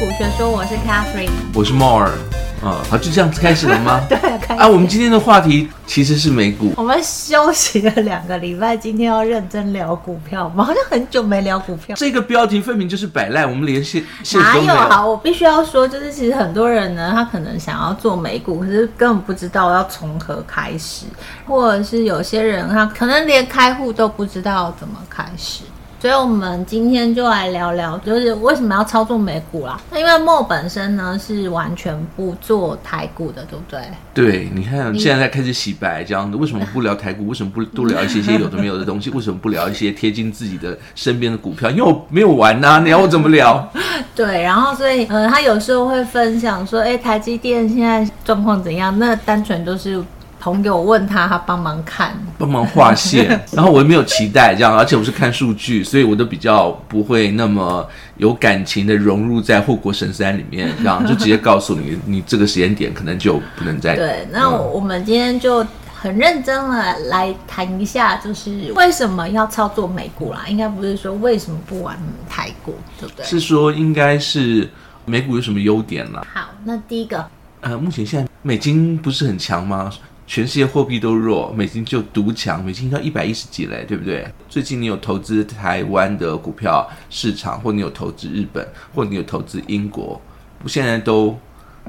股学说，我是 Catherine，我是 More。啊，好，就这样子开始了吗？对，开始。啊，我们今天的话题其实是美股。我们休息了两个礼拜，今天要认真聊股票。我们好像很久没聊股票。这个标题分明就是摆烂，我们连线哪有好？我必须要说，就是其实很多人呢，他可能想要做美股，可是根本不知道要从何开始，或者是有些人他可能连开户都不知道怎么开始。所以，我们今天就来聊聊，就是为什么要操作美股啦？那因为 Mo 本身呢是完全不做台股的，对不对？对，你看现在在开始洗白这样子，为什么不聊台股？为什么不多聊一些些有的没有的东西？为什么不聊一些贴近自己的身边的股票？因为我没有玩呐、啊，你要我怎么聊？对，然后所以，呃，他有时候会分享说，哎，台积电现在状况怎样？那单纯都是。朋友问他，他帮忙看，帮忙划线，然后我也没有期待这样，而且我是看数据，所以我都比较不会那么有感情的融入在护国神山里面，这样就直接告诉你，你这个时间点可能就不能再对。那我们今天就很认真的来谈一下，就是为什么要操作美股啦？应该不是说为什么不玩台股，对不对？是说应该是美股有什么优点啦？好，那第一个，呃，目前现在美金不是很强吗？全世界货币都弱，美金就独强，美金到一百一十几嘞，对不对？最近你有投资台湾的股票市场，或你有投资日本，或你有投资英国，不现在都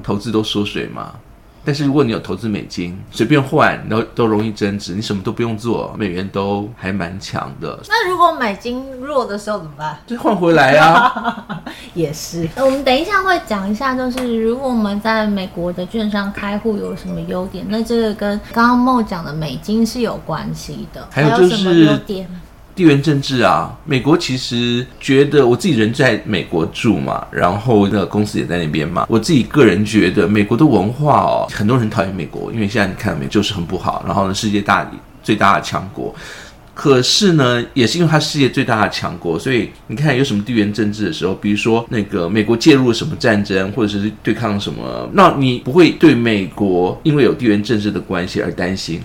投资都缩水吗？但是如果你有投资美金，随便换都都容易增值，你什么都不用做，美元都还蛮强的。那如果美金弱的时候怎么办？就换回来啊。也是。我们等一下会讲一下，就是如果我们在美国的券商开户有什么优点，那这个跟刚刚 Mo 讲的美金是有关系的。还有就是还有什么优点？地缘政治啊，美国其实觉得我自己人在美国住嘛，然后那个公司也在那边嘛。我自己个人觉得，美国的文化哦，很多人讨厌美国，因为现在你看到没就是很不好。然后呢，世界大最大的强国，可是呢，也是因为它世界最大的强国，所以你看有什么地缘政治的时候，比如说那个美国介入了什么战争，或者是对抗什么，那你不会对美国因为有地缘政治的关系而担心。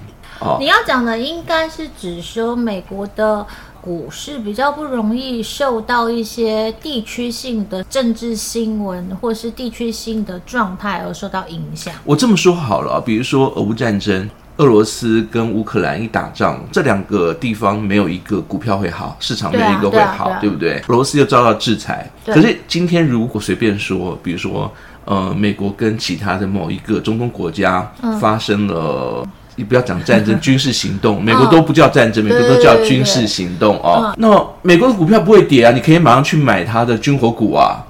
你要讲的应该是指说美国的股市比较不容易受到一些地区性的政治新闻或是地区性的状态而受到影响。我这么说好了，比如说俄乌战争，俄罗斯跟乌克兰一打仗，这两个地方没有一个股票会好，市场没有一个会好，对，啊对，啊对，啊、对不对？俄罗斯又遭到制裁。可是今天如果随便说，比如说呃，美国跟其他的某一个中东国家发生了。嗯你不要讲战争，军事行动，美国都不叫战争，美国都叫军事行动哦。那美国的股票不会跌啊，你可以马上去买它的军火股啊，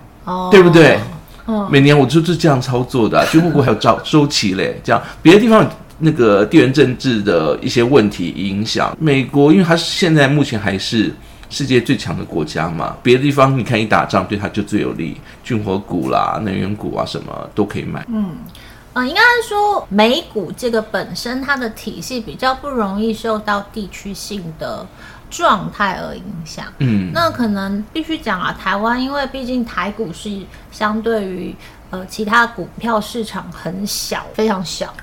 对不对？每年我就是这样操作的，军火股还有招周期嘞，这样别的地方那个地缘政治的一些问题影响美国，因为它现在目前还是世界最强的国家嘛，别的地方你看一打仗对它就最有利，军火股啦、能源股啊什么都可以买。嗯。应该是说美股这个本身它的体系比较不容易受到地区性的状态而影响。嗯，那可能必须讲啊，台湾因为毕竟台股是相对于呃其他股票市场很小，非常小，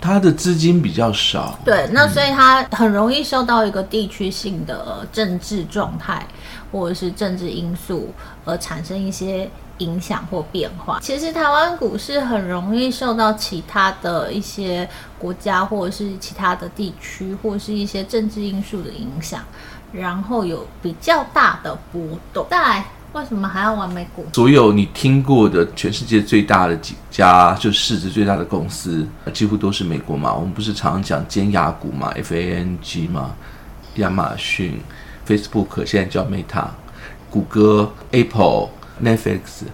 它的资金比较少。对，那所以它很容易受到一个地区性的政治状态或者是政治因素而产生一些。影响或变化，其实台湾股市很容易受到其他的一些国家或者是其他的地区或者是一些政治因素的影响，然后有比较大的波动。再来，为什么还要玩美股？所有你听过的全世界最大的几家，就市值最大的公司，几乎都是美国嘛。我们不是常常讲尖牙股嘛，F A N G 嘛，亚马逊、Facebook 现在叫 Meta，谷歌、Apple。Netflix，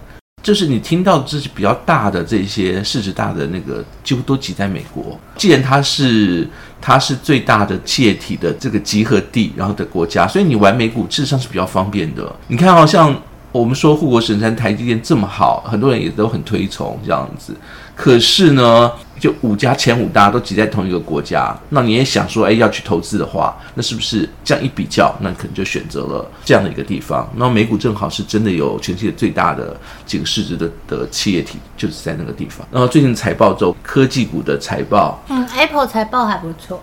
就是你听到这些比较大的这些市值大的那个，几乎都挤在美国。既然它是它是最大的企业体的这个集合地，然后的国家，所以你玩美股事实上是比较方便的。你看，好像我们说护国神山台积电这么好，很多人也都很推崇这样子。可是呢，就五家前五大家都挤在同一个国家，那你也想说，哎，要去投资的话，那是不是这样一比较，那可能就选择了这样的一个地方？那美股正好是真的有全世界最大的几个市值的的企业体，就是在那个地方。然后最近财报周，科技股的财报，嗯，Apple 财报还不错。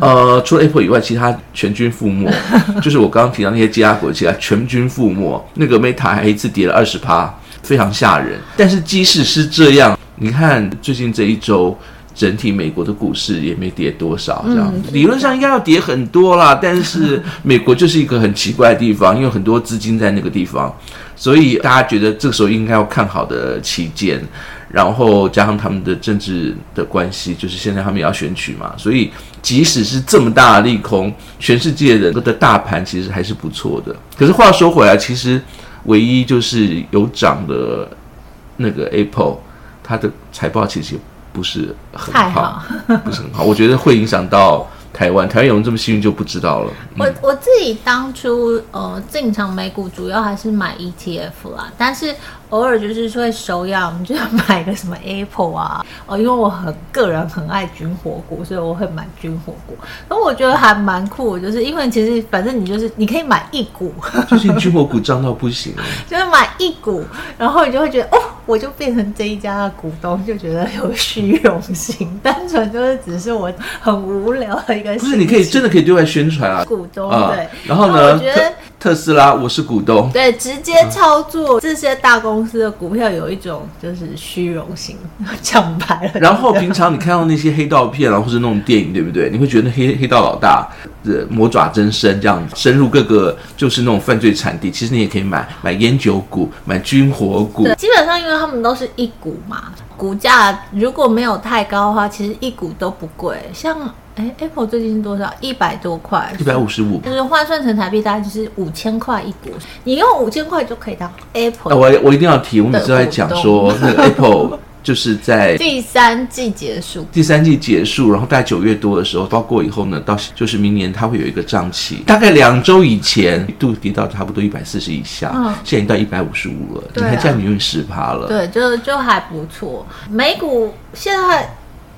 呃，除了 Apple 以外，其他全军覆没，就是我刚刚提到那些其他股，其他全军覆没。那个 Meta 还一次跌了二十趴。非常吓人。但是即使是这样，你看最近这一周。整体美国的股市也没跌多少，这样子理论上应该要跌很多啦。但是美国就是一个很奇怪的地方，因为很多资金在那个地方，所以大家觉得这个时候应该要看好的期间，然后加上他们的政治的关系，就是现在他们也要选举嘛，所以即使是这么大的利空，全世界的的大盘其实还是不错的。可是话说回来，其实唯一就是有涨的那个 Apple，它的财报其实。不是很好，好 不是很好。我觉得会影响到台湾，台湾有人这么幸运就不知道了。嗯、我我自己当初呃进场美股，主要还是买 ETF 啦，但是。偶尔就是会手痒，你就要买个什么 Apple 啊，哦，因为我很个人很爱菌火股，所以我会买菌火股。那我觉得还蛮酷，就是因为其实反正你就是你可以买一股，最近军火股涨到不行了，就是买一股，然后你就会觉得哦，我就变成这一家的股东，就觉得有虚荣心，单纯就是只是我很无聊的一个。不是，你可以真的可以对外宣传啊，股东、啊、对。然后呢，我觉得。特斯拉，我是股东。对，直接操作这些大公司的股票，有一种就是虚荣心，讲白了。然后平常你看到那些黑道片啊，或是那种电影，对不对？你会觉得黑黑道老大的魔爪真深，这样深入各个就是那种犯罪产地。其实你也可以买买烟酒股，买军火股。基本上，因为他们都是一股嘛，股价如果没有太高的话，其实一股都不贵。像。哎，Apple 最近是多少？一百多块，一百五十五，就是换算成台币，大概就是五千块一股。你用五千块就可以当 Apple。我我一定要提，我每次在讲说，那个 Apple 就是在第三季结束，第三季结束，然后大概九月多的时候，包括以后呢，到就是明年它会有一个账期。大概两周以前一度跌到差不多一百四十以下，嗯，现在已经到一百五十五了，你看这样你用十趴了，对，就就还不错。美股现在。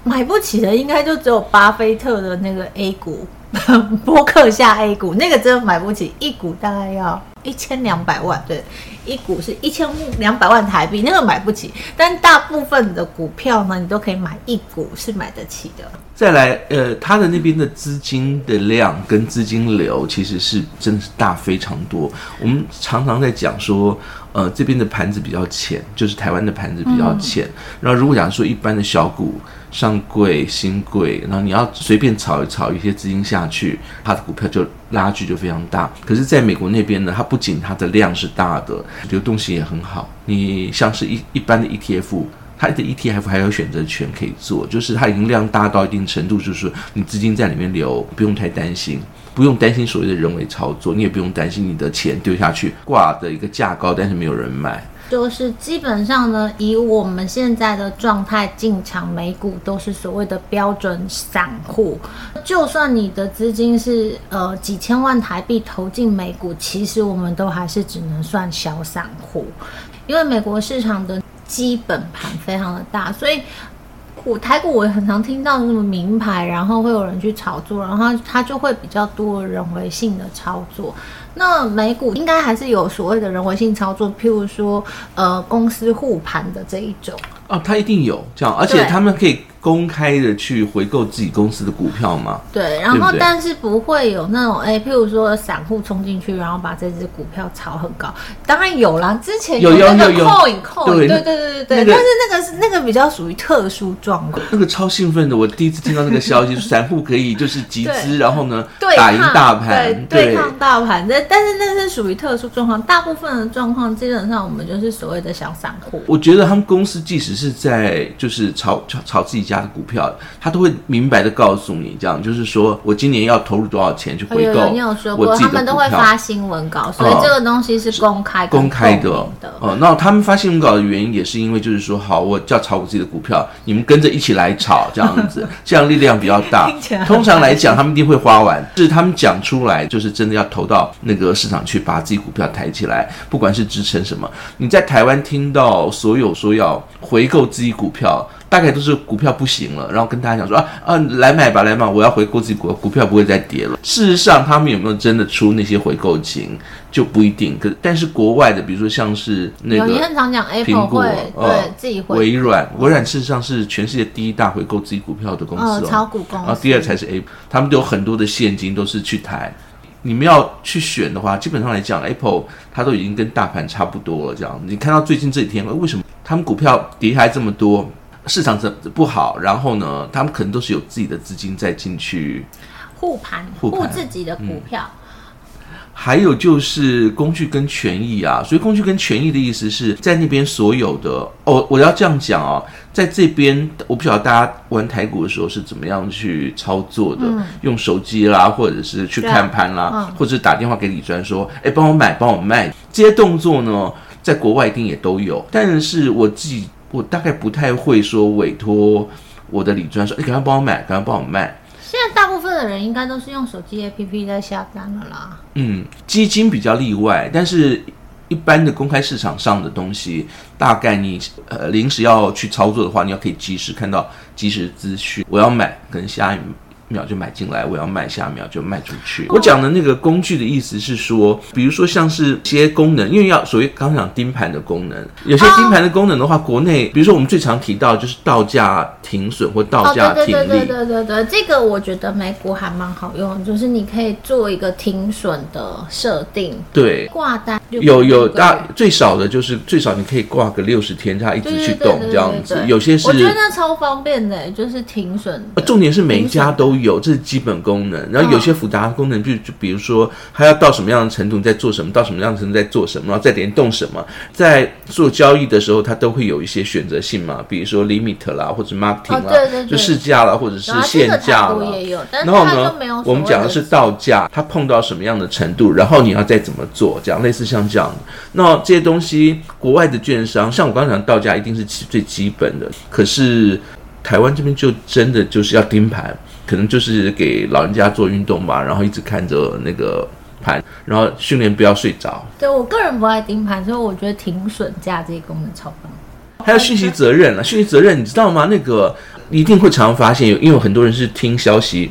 买不起的应该就只有巴菲特的那个 A 股，波克夏 A 股，那个真的买不起，一股大概要一千两百万，对，一股是一千两百万台币，那个买不起。但大部分的股票呢，你都可以买一股是买得起的。再来，呃，他的那边的资金的量跟资金流其实是真的是大非常多。我们常常在讲说。呃，这边的盘子比较浅，就是台湾的盘子比较浅。嗯、然后，如果假如说一般的小股上柜、新柜，然后你要随便炒一炒，一些资金下去，它的股票就拉距就非常大。可是，在美国那边呢，它不仅它的量是大的，流动性也很好。你像是一一般的 ETF，它的 ETF 还有选择权可以做，就是它已经量大到一定程度，就是说你资金在里面流，不用太担心。不用担心所谓的人为操作，你也不用担心你的钱丢下去挂的一个价高，但是没有人买。就是基本上呢，以我们现在的状态进场美股都是所谓的标准散户。就算你的资金是呃几千万台币投进美股，其实我们都还是只能算小散户，因为美国市场的基本盘非常的大，所以。股台股我也很常听到什么名牌，然后会有人去炒作，然后它就会比较多人为性的操作。那美股应该还是有所谓的人为性操作，譬如说呃公司护盘的这一种。哦，它一定有这样，而且他们可以。公开的去回购自己公司的股票吗？对，然后但是不会有那种哎，譬如说散户冲进去，然后把这只股票炒很高。当然有啦，之前有那个 coin coin，对对对对对。但是那个是那个比较属于特殊状况。那个超兴奋的，我第一次听到那个消息，散户可以就是集资，然后呢打赢大盘，对抗大盘。但但是那是属于特殊状况，大部分的状况基本上我们就是所谓的小散户。我觉得他们公司即使是在就是炒炒炒自己家的股票，他都会明白的告诉你，这样就是说我今年要投入多少钱去回购。有，你有说过，他们都会发新闻稿，所以这个东西是公开公开的。哦，那他们发新闻稿的原因也是因为就是说，好，我就要炒我自己的股票，你们跟着一起来炒，这样子，这样力量比较大。通常来讲，他们一定会花完，是他们讲出来，就是真的要投到那个市场去，把自己股票抬起来，不管是支撑什么。你在台湾听到所有说要回购自己股票。大概都是股票不行了，然后跟大家讲说啊啊，来买吧，来买，我要回购自己股股票不会再跌了。事实上，他们有没有真的出那些回购金就不一定。可但是国外的，比如说像是那个你很常讲 Apple 会对、呃、自己回微软，微软事实上是全世界第一大回购自己股票的公司哦，炒股公司，然后第二才是 Apple，他们都有很多的现金都是去抬。你们要去选的话，基本上来讲，Apple 它都已经跟大盘差不多了。这样，你看到最近这几天，为什么他们股票跌还这么多？市场这不好？然后呢，他们可能都是有自己的资金在进去护盘，护自己的股票。嗯还有就是工具跟权益啊，所以工具跟权益的意思是在那边所有的哦，我要这样讲哦，在这边我不晓得大家玩台股的时候是怎么样去操作的，嗯、用手机啦，或者是去看盘啦，嗯、或者打电话给李专说，哎，帮我买，帮我卖，这些动作呢，在国外一定也都有，但是我自己我大概不太会说委托我的理专说，哎，赶快帮我买，赶快帮我卖。现在大部分的人应该都是用手机 APP 在下单了啦。嗯，基金比较例外，但是一般的公开市场上的东西，大概你呃临时要去操作的话，你要可以及时看到及时资讯。我要买，可能下一秒就买进来，我要卖，下秒就卖出去。我讲的那个工具的意思是说，比如说像是一些功能，因为要所谓刚刚讲盯盘的功能，有些盯盘的功能的话，国内比如说我们最常提到就是到价停损或到价停利。对对对对对对，这个我觉得美股还蛮好用，就是你可以做一个停损的设定。对，挂单有有大最少的就是最少你可以挂个六十天，它一直去动这样子。有些是我觉得那超方便的，就是停损。重点是每一家都有，这是基本功能。然后有些复杂的功能，就就比如说，它要到什么样的程度在做什么，到什么样的程度在做什么，然后再联动什么，在做交易的时候，它都会有一些选择性嘛。比如说 limit 啦，或者 marketing 啦，就市价啦，或者是限价啦。然后呢，我们讲的是到价，它碰到什么样的程度，然后你要再怎么做，这样类似像这样。那这些东西，国外的券商，像我刚才讲到价，一定是最基本的。可是台湾这边就真的就是要盯盘。可能就是给老人家做运动吧，然后一直看着那个盘，然后训练不要睡着。对，我个人不爱盯盘，所以我觉得停损价这些功能超棒。还有讯息责任啊，讯息责任你知道吗？那个一定会常常发现有，因为很多人是听消息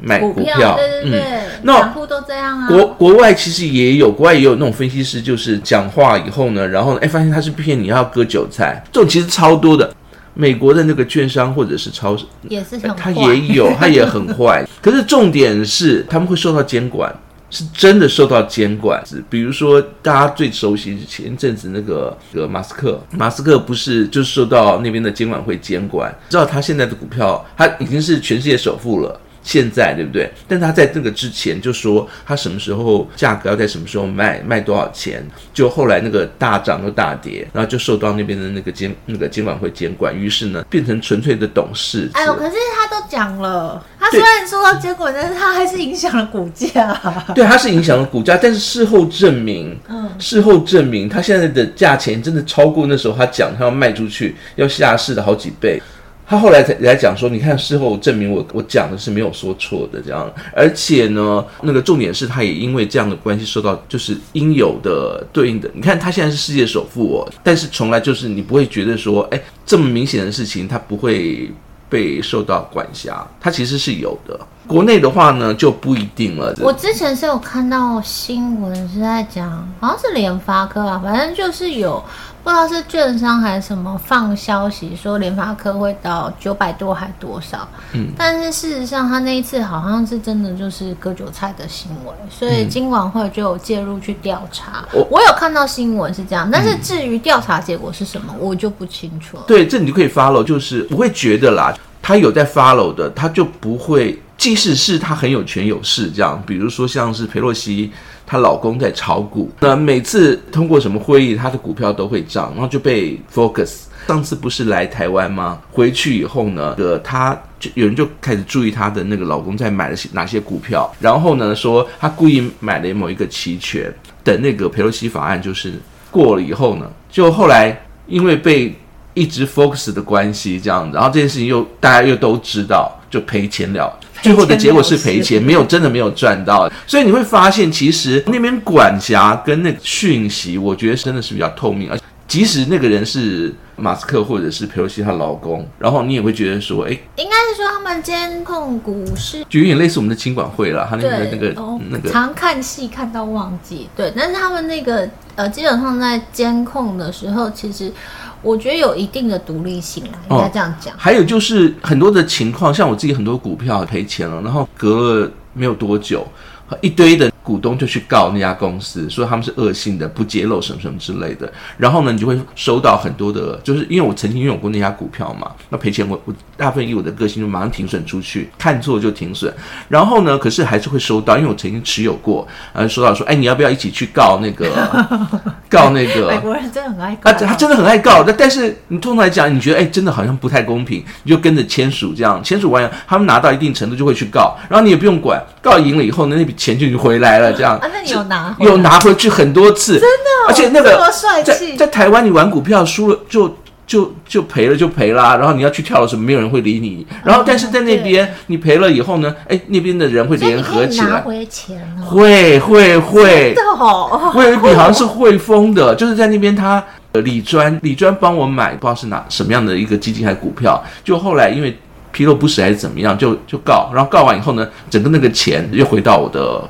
买股票，股票对对对，嗯，那散户都这样啊。国国外其实也有，国外也有那种分析师，就是讲话以后呢，然后哎发现他是骗你，要割韭菜，这种其实超多的。美国的那个券商或者是超市也是很坏，他也有，他也很坏。可是重点是他们会受到监管，是真的受到监管。比如说大家最熟悉前阵子那个那个马斯克，马斯克不是就受到那边的监管会监管，知道他现在的股票他已经是全世界首富了。现在对不对？但他在这个之前就说他什么时候价格要在什么时候卖，卖多少钱。就后来那个大涨又大跌，然后就受到那边的那个监那个监管会监管，于是呢变成纯粹的董事。哎呦，可是他都讲了，他虽然受到监管，但是他还是影响了股价。对，他是影响了股价，但是事后证明，嗯，事后证明他现在的价钱真的超过那时候他讲他要卖出去要下市的好几倍。他后来才来讲说，你看事后证明我我讲的是没有说错的这样，而且呢，那个重点是他也因为这样的关系受到就是应有的对应的。你看他现在是世界首富哦，但是从来就是你不会觉得说，哎，这么明显的事情他不会被受到管辖，他其实是有的。国内的话呢就不一定了。我之前是有看到新闻是在讲，好像是联发科吧，反正就是有。不知道是券商还是什么放消息说联发科会到九百多还多少？嗯，但是事实上他那一次好像是真的就是割韭菜的行为，所以金管会就有介入去调查。我、嗯、我有看到新闻是这样，但是至于调查结果是什么，我就不清楚了。对，这你就可以 follow，就是我会觉得啦，他有在 follow 的，他就不会，即使是他很有权有势这样，比如说像是裴洛西。她老公在炒股，那每次通过什么会议，她的股票都会涨，然后就被 focus。上次不是来台湾吗？回去以后呢，呃，她就有人就开始注意她的那个老公在买了哪些股票，然后呢，说她故意买了某一个期权，等那个佩洛西法案就是过了以后呢，就后来因为被一直 focus 的关系这样子，然后这件事情又大家又都知道，就赔钱了。最后的结果是赔钱，没有真的没有赚到，所以你会发现，其实那边管辖跟那个讯息，我觉得真的是比较透明，而且即使那个人是马斯克或者是佩洛西她老公，然后你也会觉得说，哎，应该是说他们监控股市，就有点类似我们的金管会了，他那个那个、哦、那个常看戏看到忘记，对，但是他们那个呃，基本上在监控的时候，其实。我觉得有一定的独立性啦，应该这样讲。哦，还有就是很多的情况，像我自己很多股票赔钱了，然后隔了没有多久，一堆的股东就去告那家公司，说他们是恶性的、不揭露什么什么之类的。然后呢，你就会收到很多的，就是因为我曾经拥有过那家股票嘛，那赔钱我我大部分以我的个性就马上停损出去，看错就停损。然后呢，可是还是会收到，因为我曾经持有过，然后收到说，哎，你要不要一起去告那个 告那个？美国人真的很爱告啊，他真的很爱告。但但是你通常来讲，你觉得哎，真的好像不太公平，你就跟着签署这样，签署完，他们拿到一定程度就会去告，然后你也不用管，告赢了以后呢，那笔钱就回来了，这样。啊，那你有拿？有拿回去很多次，真的，而且那个帅气。在在台湾，你玩股票输了就就就赔了就赔啦，然后你要去跳楼什么，没有人会理你。然后但是在那边，你赔了以后呢，哎，那边的人会联合起来，拿回钱哦。会会会，真的哦。我有一笔好像是汇丰的，就是在那边他李专李专帮我买，不知道是哪什么样的一个基金还是股票，就后来因为。披露不实还是怎么样，就就告，然后告完以后呢，整个那个钱又回到我的啊，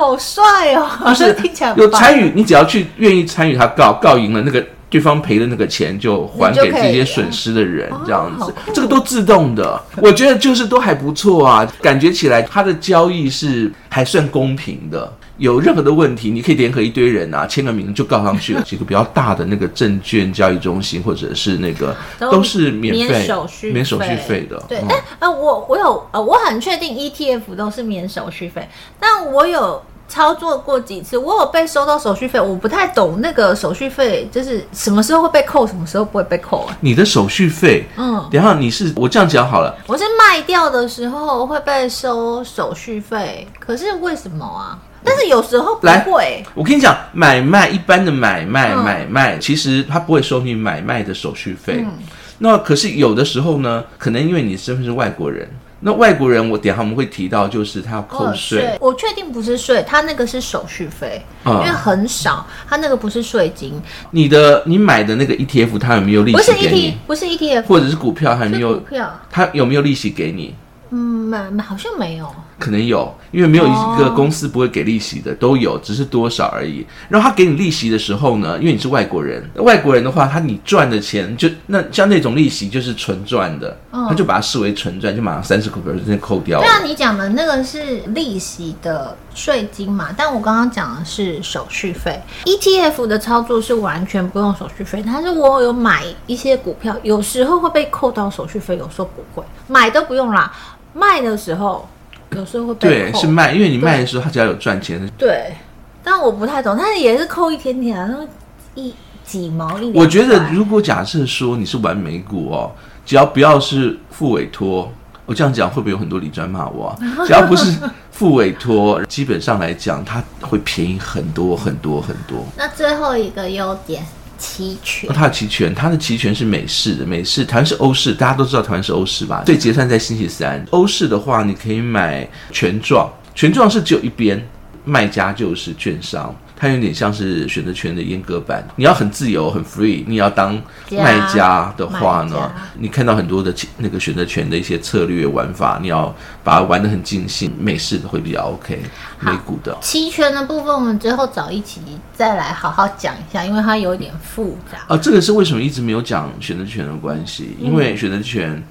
好帅哦！就是听起来有参与，你只要去愿意参与他告告赢了，那个对方赔的那个钱就还给这些损失的人，这样子，这个都自动的，我觉得就是都还不错啊，感觉起来他的交易是还算公平的。有任何的问题，你可以联合一堆人啊，签个名就告上去了。几个比较大的那个证券交易中心，或者是那个都是免费、免手续费、免手续费的。对，哎、嗯，呃，我我有呃，我很确定 ETF 都是免手续费，但我有操作过几次，我有被收到手续费，我不太懂那个手续费就是什么时候会被扣，什么时候不会被扣啊？你的手续费，嗯，然后你是我这样讲好了，我是卖掉的时候会被收手续费，可是为什么啊？但是有时候不会。我跟你讲，买卖一般的买卖买卖，其实他不会收你买卖的手续费。嗯、那可是有的时候呢，可能因为你身份是外国人，那外国人我等下我们会提到，就是他要扣税。我确定不是税，他那个是手续费，嗯、因为很少，他那个不是税金。你的你买的那个 ETF，他有没有利息给你？不是 ETF，不是 ETF，或者是股票还没有股票，他有没有利息给你？嗯，没，好像没有。可能有，因为没有一个公司不会给利息的，都有，只是多少而已。然后他给你利息的时候呢，因为你是外国人，外国人的话，他你赚的钱就那像那种利息就是纯赚的，他就把它视为纯赚，就马上三十个 percent 扣掉了。对啊，你讲的那个是利息的税金嘛？但我刚刚讲的是手续费。ETF 的操作是完全不用手续费，但是我有买一些股票，有时候会被扣到手续费，有时候不会，买都不用啦。卖的时候有时候会被扣，对，是卖，因为你卖的时候，他只要有赚钱的。对，但我不太懂，但是也是扣一点点啊，那一几毛一。我觉得如果假设说你是玩美股哦，只要不要是付委托，我这样讲会不会有很多理专骂我啊？只要不是付委托，基本上来讲，它会便宜很多很多很多。那最后一个优点。期权，它的期权，它的期权是美式的，美式台湾是欧式，大家都知道台湾是欧式吧？所以结算在星期三。欧式的话，你可以买权状，权状是只有一边，卖家就是券商。它有点像是选择权的阉割版，你要很自由很 free，你要当卖家的话呢，你看到很多的那个选择权的一些策略玩法，你要把它玩得很尽兴，美式的会比较 OK，美股的期权的部分，我们之后找一期再来好好讲一下，因为它有点复杂啊。这个是为什么一直没有讲选择权的关系？因为选择权。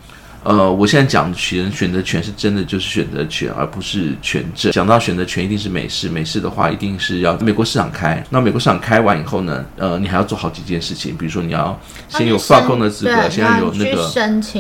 呃，我现在讲选选择权是真的就是选择权，而不是权证。讲到选择权，一定是美式，美式的话一定是要美国市场开。那美国市场开完以后呢，呃，你还要做好几件事情，比如说你要先有发行的资格，先要有那个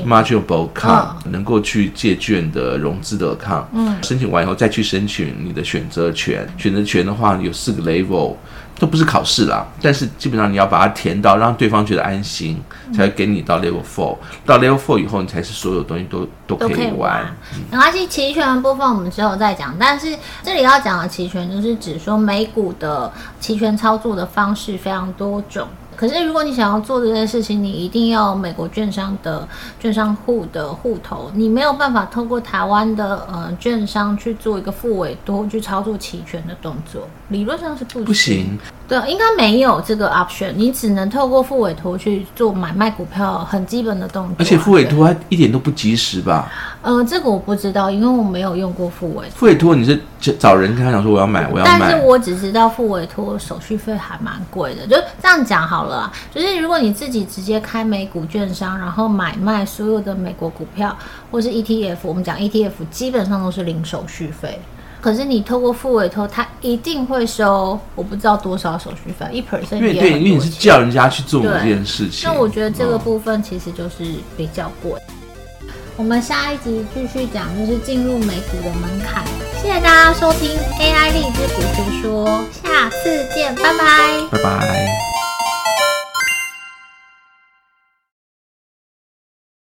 marginable account，能够去借券的融资的 account。嗯，申请完以后再去申请你的选择权。选择权的话有四个 level。都不是考试啦，但是基本上你要把它填到，让对方觉得安心，才会给你到 level four。到 level four 以后，你才是所有东西都都可以玩。没关系，期权的部分我们之后再讲。但是这里要讲的期权，就是指说美股的期权操作的方式非常多种。可是，如果你想要做这件事情，你一定要美国券商的券商户的户头，你没有办法透过台湾的呃券商去做一个副委托去操作期权的动作，理论上是不行。不行。对，应该没有这个 option，你只能透过副委托去做买卖股票很基本的动作。而且副委托它一点都不及时吧？呃，这个我不知道，因为我没有用过副委托。复委托你是找人跟他讲说我要买，我要买。但是我只知道副委托手续费还蛮贵的，就这样讲好了。就是如果你自己直接开美股券商，然后买卖所有的美国股票或是 ETF，我们讲 ETF 基本上都是零手续费。可是你透过付委托，他一定会收我不知道多少手续费，一 percent 因为对，因为你是叫人家去做这件事情。那我觉得这个部分其实就是比较贵。嗯、我们下一集继续讲，就是进入美股的门槛。谢谢大家收听 AI 荔枝股说说，下次见，拜拜，拜拜。